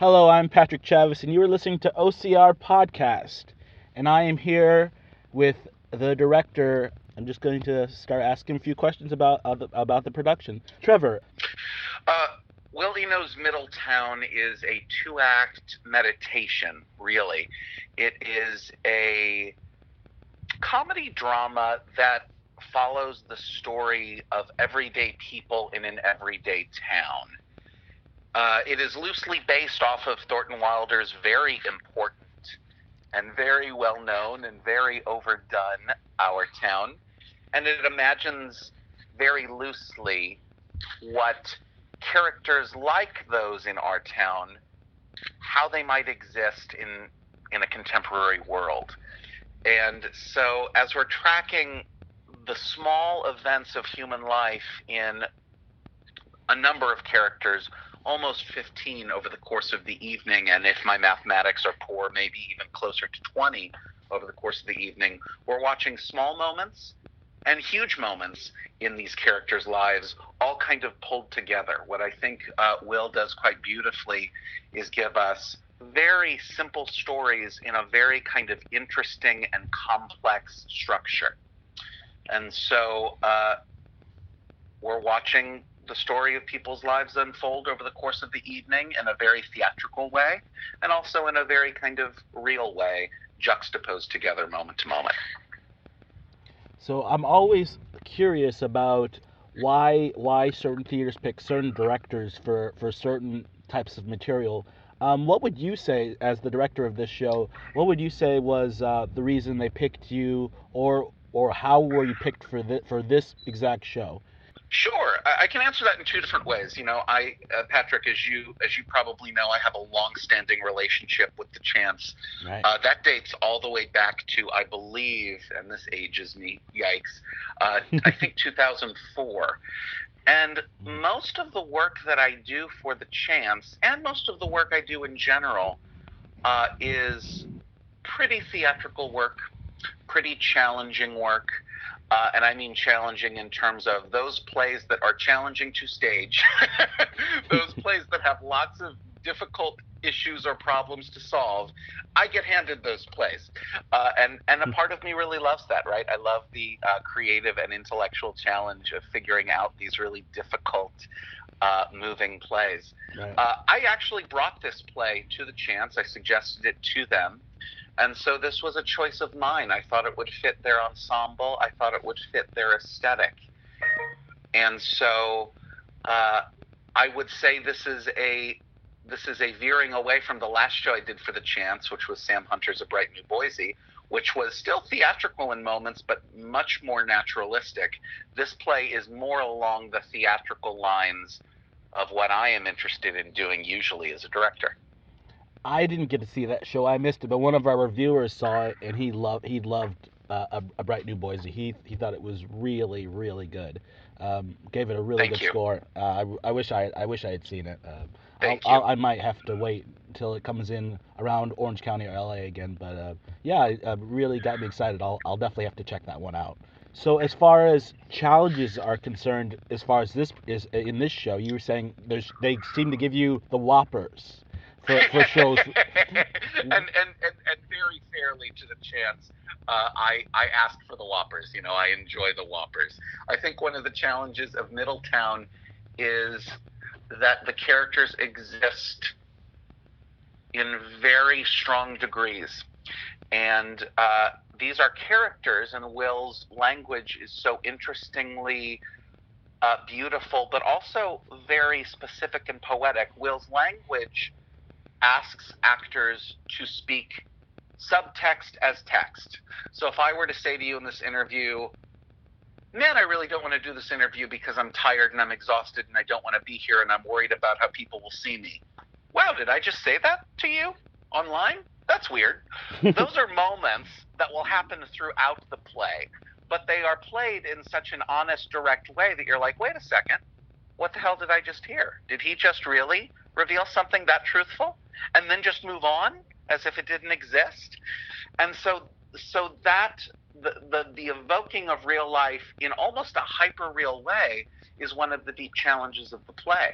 Hello, I'm Patrick Chavis, and you are listening to OCR Podcast. And I am here with the director. I'm just going to start asking a few questions about about the production. Trevor. Uh, Will Eno's Middletown is a two act meditation, really. It is a comedy drama that follows the story of everyday people in an everyday town. Uh, it is loosely based off of Thornton Wilder's very important and very well known and very overdone Our Town. And it imagines very loosely what characters like those in our town, how they might exist in, in a contemporary world. And so, as we're tracking the small events of human life in a number of characters, almost 15 over the course of the evening, and if my mathematics are poor, maybe even closer to 20 over the course of the evening, we're watching small moments and huge moments in these characters' lives, all kind of pulled together. What I think uh, Will does quite beautifully is give us very simple stories in a very kind of interesting and complex structure. And so uh, we're watching the story of people's lives unfold over the course of the evening in a very theatrical way and also in a very kind of real way, juxtaposed together moment to moment. So I'm always curious about why why certain theaters pick certain directors for, for certain types of material. Um, what would you say, as the director of this show, what would you say was uh, the reason they picked you, or or how were you picked for this for this exact show? Sure, I can answer that in two different ways. You know, I, uh, Patrick, as you as you probably know, I have a long-standing relationship with the Chance. Right. Uh, that dates all the way back to, I believe, and this ages me. Yikes! Uh, I think 2004. And hmm. most of the work that I do for the Chance, and most of the work I do in general, uh, is pretty theatrical work, pretty challenging work. Uh, and I mean challenging in terms of those plays that are challenging to stage, those plays that have lots of difficult issues or problems to solve. I get handed those plays, uh, and and a hmm. part of me really loves that. Right, I love the uh, creative and intellectual challenge of figuring out these really difficult. Uh, moving plays. Right. Uh, I actually brought this play to the chance. I suggested it to them and so this was a choice of mine. I thought it would fit their ensemble. I thought it would fit their aesthetic. And so uh, I would say this is a this is a veering away from the last show I did for the Chance, which was Sam Hunter's A Bright New Boise, which was still theatrical in moments, but much more naturalistic. This play is more along the theatrical lines of what I am interested in doing usually as a director. I didn't get to see that show. I missed it, but one of our reviewers saw it and he loved he loved uh, a, a, Bright New Boise. He he thought it was really really good. Um, gave it a really Thank good you. score. Uh, I, I wish I I wish I had seen it. Uh, Thank I'll, I'll, i might have to wait until it comes in around Orange County or LA again. But uh, yeah, it uh, really got me excited. I'll I'll definitely have to check that one out. So as far as challenges are concerned, as far as this is in this show, you were saying there's they seem to give you the whoppers for, for shows. and, and, and, and very fairly to the chance, uh, I, I asked for the Whoppers. You know, I enjoy the Whoppers. I think one of the challenges of Middletown is that the characters exist in very strong degrees. And uh, these are characters, and Will's language is so interestingly uh, beautiful, but also very specific and poetic. Will's language asks actors to speak subtext as text. So if I were to say to you in this interview, man, I really don't want to do this interview because I'm tired and I'm exhausted and I don't want to be here and I'm worried about how people will see me. Wow, did I just say that to you online? That's weird. Those are moments that will happen throughout the play, but they are played in such an honest, direct way that you're like, wait a second, what the hell did I just hear? Did he just really reveal something that truthful? and then just move on as if it didn't exist. And so, so that the, the, the evoking of real life in almost a hyper real way is one of the deep challenges of the play.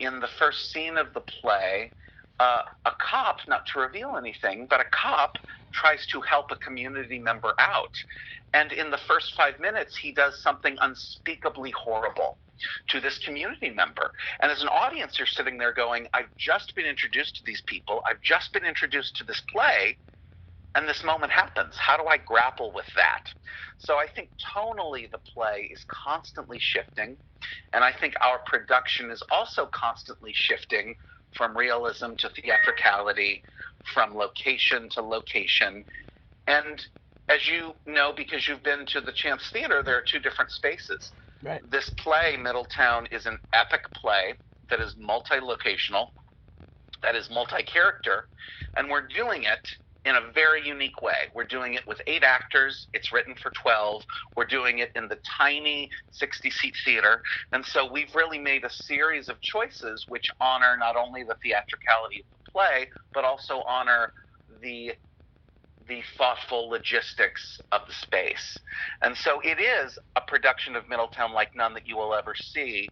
In the first scene of the play, uh, a cop, not to reveal anything, but a cop tries to help a community member out. And in the first five minutes, he does something unspeakably horrible to this community member. And as an audience, you're sitting there going, I've just been introduced to these people, I've just been introduced to this play, and this moment happens. How do I grapple with that? So I think tonally, the play is constantly shifting. And I think our production is also constantly shifting from realism to theatricality, from location to location. And as you know, because you've been to the Chance Theater, there are two different spaces. Right. This play, Middletown, is an epic play that is multi locational, that is multi character, and we're doing it in a very unique way. We're doing it with eight actors. It's written for 12. We're doing it in the tiny 60 seat theater. And so we've really made a series of choices which honor not only the theatricality of the play, but also honor the the thoughtful logistics of the space. And so it is a production of Middletown like none that you will ever see,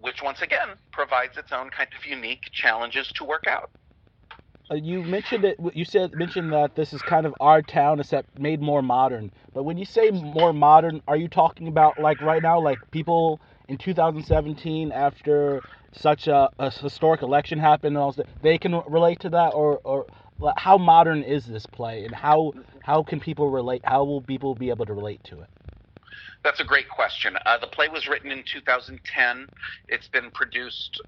which once again provides its own kind of unique challenges to work out. Uh, you mentioned it. You said mentioned that this is kind of our town, except made more modern. But when you say more modern, are you talking about like right now, like people in 2017 after such a, a historic election happened, and all they can relate to that, or or how modern is this play, and how how can people relate? How will people be able to relate to it? That's a great question. Uh, the play was written in 2010. It's been produced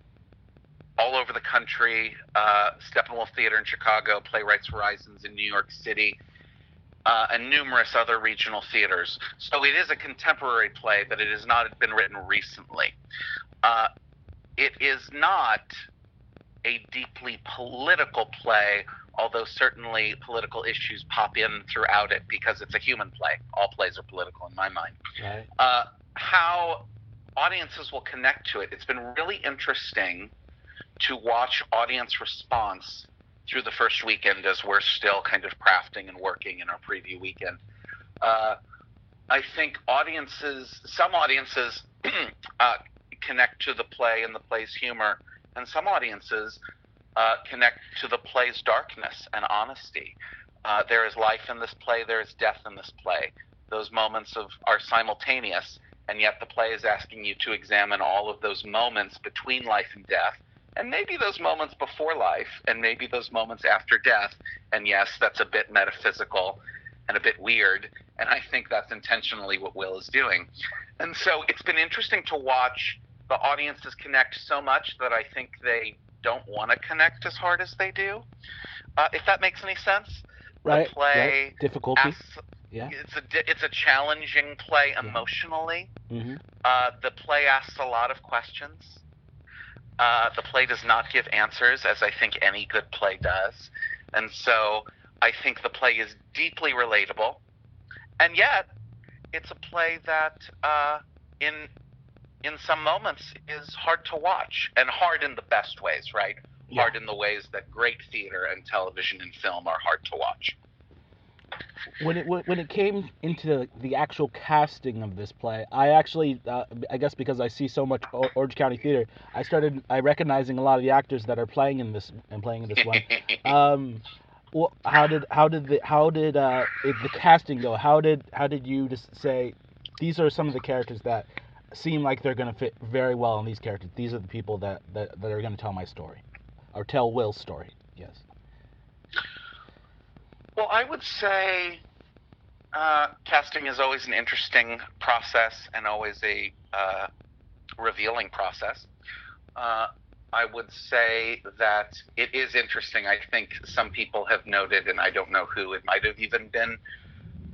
all over the country. Uh, Steppenwolf Theater in Chicago, Playwrights Horizons in New York City, uh, and numerous other regional theaters. So it is a contemporary play, but it has not been written recently. Uh, it is not a deeply political play, although certainly political issues pop in throughout it because it's a human play. All plays are political in my mind. Right. Uh, how audiences will connect to it. It's been really interesting to watch audience response through the first weekend as we're still kind of crafting and working in our preview weekend. Uh, I think audiences, some audiences, uh, connect to the play and the play's humor, and some audiences uh, connect to the play's darkness and honesty. Uh, there is life in this play, there is death in this play. Those moments of are simultaneous, and yet the play is asking you to examine all of those moments between life and death and maybe those moments before life and maybe those moments after death and yes that's a bit metaphysical and a bit weird and i think that's intentionally what will is doing and so it's been interesting to watch the audiences connect so much that i think they don't want to connect as hard as they do uh, if that makes any sense right the play right. difficulty asks, yeah it's a it's a challenging play emotionally mm-hmm. uh, the play asks a lot of questions uh, the play does not give answers, as I think any good play does. And so I think the play is deeply relatable. And yet, it's a play that, uh, in in some moments, is hard to watch, and hard in the best ways, right? Yeah. Hard in the ways that great theater and television and film are hard to watch when it when it came into the, actual casting of this play, I actually uh, I guess because I see so much Orange County theater, I started I recognizing a lot of the actors that are playing in this and playing in this one. um, well, how did how did the how did uh, the casting go? How did how did you just say these are some of the characters that seem like they're going to fit very well in these characters? These are the people that that, that are going to tell my story, or tell Will's story. Yes. Well, I would say uh, casting is always an interesting process and always a uh, revealing process. Uh, I would say that it is interesting. I think some people have noted, and I don't know who, it might have even been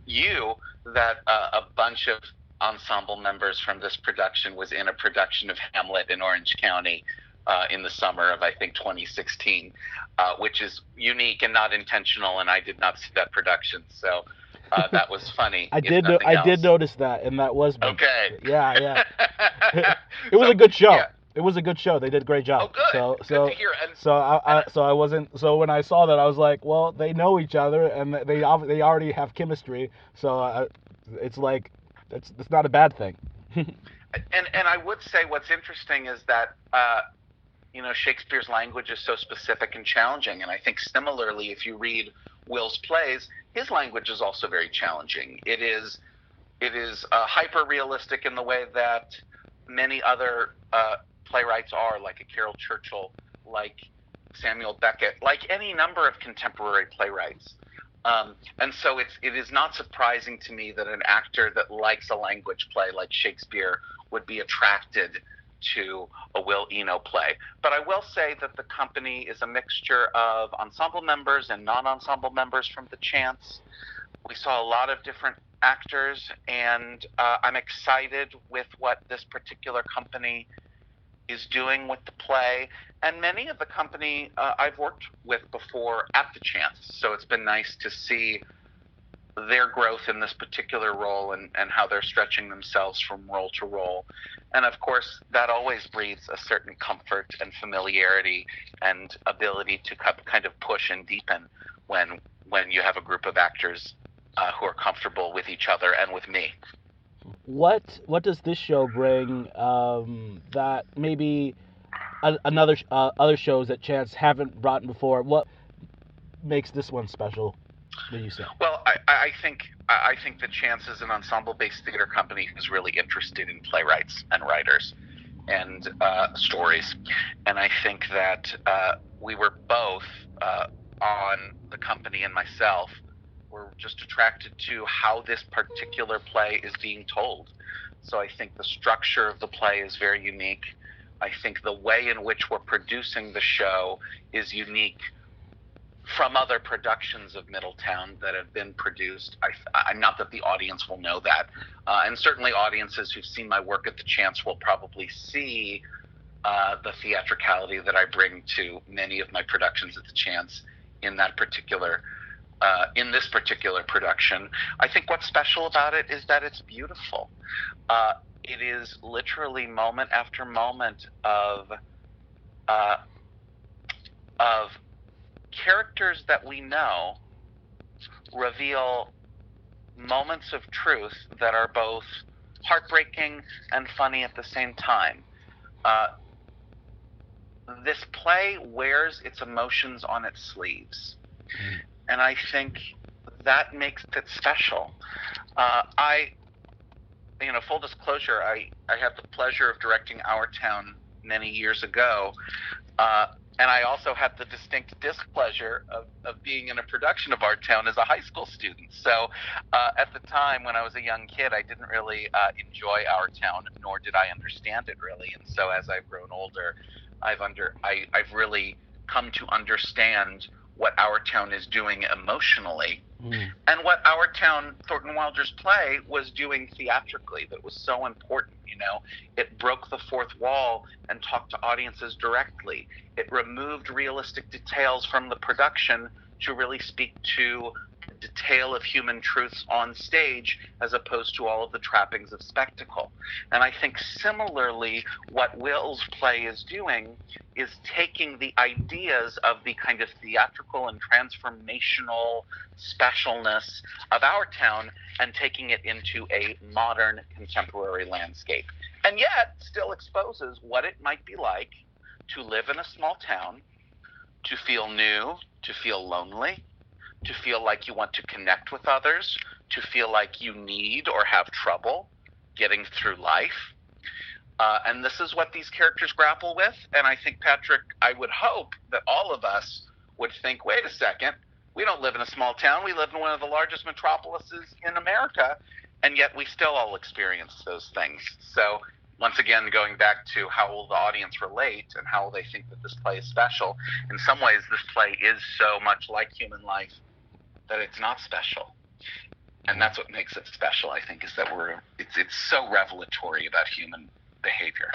you, that uh, a bunch of ensemble members from this production was in a production of Hamlet in Orange County uh, in the summer of I think 2016, uh, which is unique and not intentional. And I did not see that production, so uh, that was funny. I did. No, I did notice that, and that was okay. Yeah, yeah. it was so, a good show. Yeah. It was a good show. They did a great job. Oh, good. So, good so, to hear. And, so I, I, so I wasn't. So when I saw that, I was like, well, they know each other, and they they already have chemistry. So I, it's like, it's it's not a bad thing. and and I would say what's interesting is that uh, you know, Shakespeare's language is so specific and challenging. And I think similarly, if you read Will's plays, his language is also very challenging. It is it is uh, hyper realistic in the way that many other uh, playwrights are, like a Caryl Churchill, like Samuel Beckett, like any number of contemporary playwrights. Um, and so it's it is not surprising to me that an actor that likes a language play like Shakespeare would be attracted to a Will Eno play. But I will say that the company is a mixture of ensemble members and non-ensemble members from the Chance. We saw a lot of different actors, and uh, I'm excited with what this particular company is doing with the play. And many of the company uh, I've worked with before at the chance. so it's been nice to see their growth in this particular role and, and how they're stretching themselves from role to role. And of course, that always breeds a certain comfort and familiarity and ability to kind of push and deepen when when you have a group of actors uh, who are comfortable with each other and with me. What what does this show bring um, that maybe another uh, other shows that Chance haven't brought before? What makes this one special? What you say? Well, I, I think I think the Chance is an ensemble-based theater company who's really interested in playwrights and writers and uh, stories, and I think that uh, we were both uh, on the company and myself were just attracted to how this particular play is being told. So I think the structure of the play is very unique. I think the way in which we're producing the show is unique from other productions of Middletown that have been produced. I, am not that the audience will know that, uh, and certainly audiences who've seen my work at the Chance will probably see uh, the theatricality that I bring to many of my productions at the Chance in that particular. Uh, in this particular production, I think what's special about it is that it's beautiful. It is literally moment after moment of uh, of characters that we know reveal moments of truth that are both heartbreaking and funny at the same time. Uh, this play wears its emotions on its sleeves. Mm. And I think that makes it special. Uh, I, you know, full disclosure, I, I had the pleasure of directing Our Town many years ago. Uh, and I also had the distinct displeasure of, of being in a production of Our Town as a high school student. So uh, at the time when I was a young kid, I didn't really uh, enjoy Our Town, nor did I understand it really. And so as I've grown older, I've under I, I've really come to understand what Our Town is doing emotionally. Mm. and what Our Town Thornton Wilder's play was doing theatrically that was so important you know? It broke the fourth wall and talked to audiences directly. It removed realistic details from the production to really speak to detail of human truths on stage as opposed to all of the trappings of spectacle. And I think similarly, what Will's play is doing is taking the ideas of the kind of theatrical and transformational specialness of our town and taking it into a modern contemporary landscape. And yet, still exposes what it might be like to live in a small town, to feel new, to feel lonely, to feel like you want to connect with others, to feel like you need or have trouble getting through life. Uh, and this is what these characters grapple with. And I think, Patrick, I would hope that all of us would think wait a second, we don't live in a small town. We live in one of the largest metropolises in America. And yet we still all experience those things. So, once again, going back to how will the audience relate and how will they think that this play is special, in some ways, this play is so much like human life that it's not special. And that's what makes it special, I think, is that we're it's it's so revelatory about human behavior.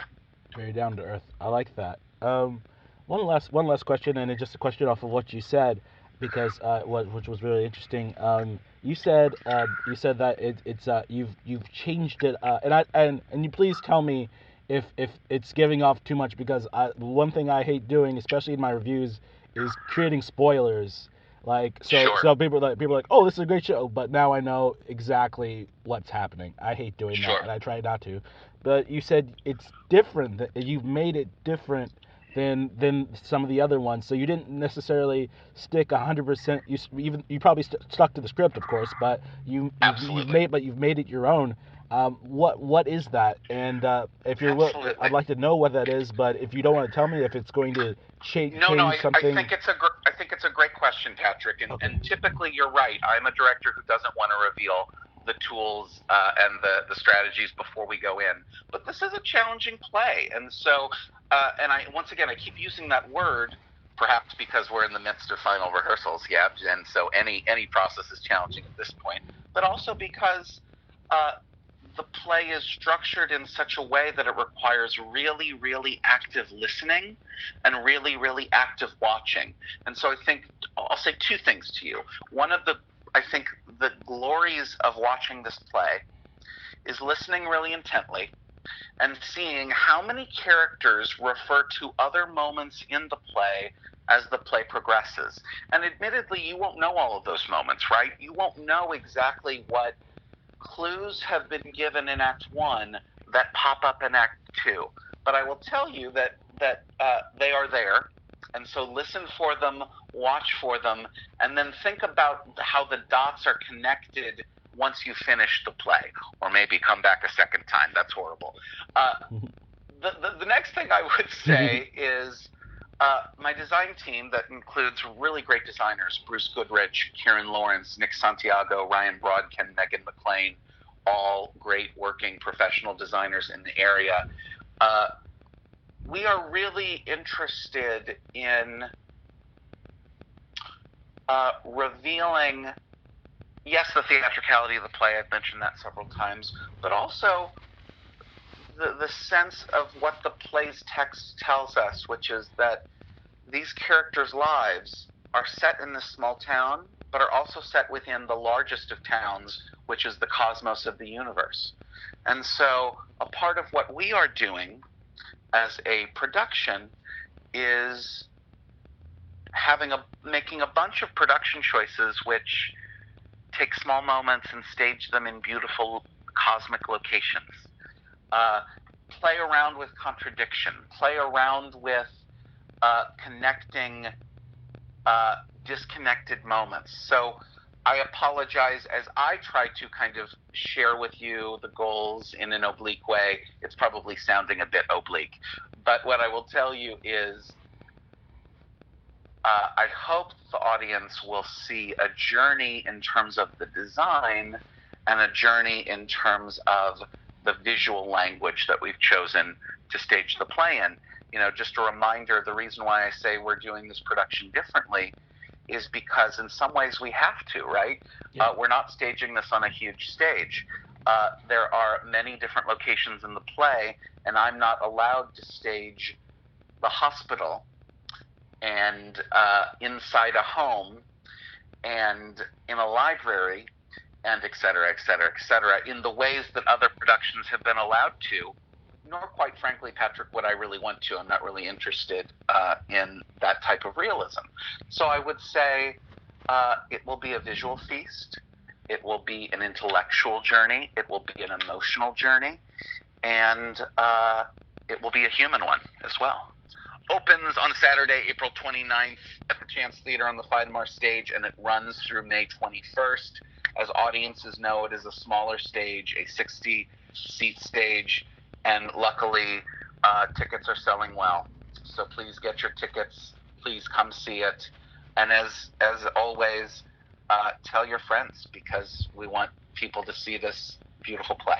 Very down to earth. I like that. Um, one last one last question, and it's just a question off of what you said, because uh, which was really interesting. Um, you said uh, you said that it, it's uh, you've you've changed it, uh, and I and and you please tell me if if it's giving off too much because I, one thing I hate doing, especially in my reviews, is creating spoilers like so, sure. so people like people are like, oh, this is a great show, but now I know exactly what's happening. I hate doing sure. that, and I try not to. But you said it's different. That you've made it different than than some of the other ones. So you didn't necessarily stick hundred percent. You even you probably st- stuck to the script, of course, but you Absolutely. you've made but you've made it your own. Um, what what is that? And uh, if you're, Absolutely. I'd like to know what that is. But if you don't want to tell me if it's going to cha- No, change no, I, something, I think it's a gr- I think it's a great question, Patrick. And, Okay. and typically, you're right. I'm a director who doesn't want to reveal the tools uh, and the the strategies before we go in. But this is a challenging play, and so uh, and I once again I keep using that word. Perhaps because we're in the midst of final rehearsals, yeah, and so any any process is challenging at this point. But also because uh, the play is structured in such a way that it requires really, really active listening and really, really active watching. And so I think I'll say two things to you. One of the, I think, the glories of watching this play is listening really intently and seeing how many characters refer to other moments in the play as the play progresses. And admittedly, you won't know all of those moments, right? You won't know exactly what clues have been given in Act One that pop up in Act Two. But I will tell you that that uh, they are there, and so listen for them, watch for them, and then think about how the dots are connected once you finish the play, or maybe come back a second time. That's horrible. Uh, the, the the next thing I would say is. Uh, my design team that includes really great designers Bruce Goodrich, Kieran Lawrence, Nick Santiago, Ryan Brodkin, Megan McLean, all great working professional designers in the area. Uh, we are really interested in uh, revealing, yes, the theatricality of the play, I've mentioned that several times, but also the, the sense of what the play's text tells us, which is that these characters' lives are set in this small town, but are also set within the largest of towns, which is the cosmos of the universe. And so, a part of what we are doing as a production is having a making a bunch of production choices which take small moments and stage them in beautiful cosmic locations uh, play around with contradiction, play around with uh, connecting uh, disconnected moments. So I apologize as I try to kind of share with you the goals in an oblique way. It's probably sounding a bit oblique. But what I will tell you is uh, I hope the audience will see a journey in terms of the design and a journey in terms of the visual language that we've chosen to stage the play in. You know, just a reminder the reason why I say we're doing this production differently is because in some ways we have to, right? Yeah. Uh, we're not staging this on a huge stage. Uh, there are many different locations in the play, and I'm not allowed to stage the hospital and uh, inside a home and in a library and et cetera, et cetera, et cetera, in the ways that other productions have been allowed to, nor quite frankly, Patrick, what I really want to. I'm not really interested uh, in that type of realism. So I would say uh, it will be a visual feast, it will be an intellectual journey, it will be an emotional journey, and uh, it will be a human one as well. Opens on Saturday, April 29th at the Chance Theater on the Fyda-Mar stage, and it runs through May 21st. As audiences know, it is a smaller stage, a 60 seat stage, and luckily, uh, tickets are selling well. So please get your tickets. Please come see it. And as as always, uh, tell your friends because we want people to see this beautiful play.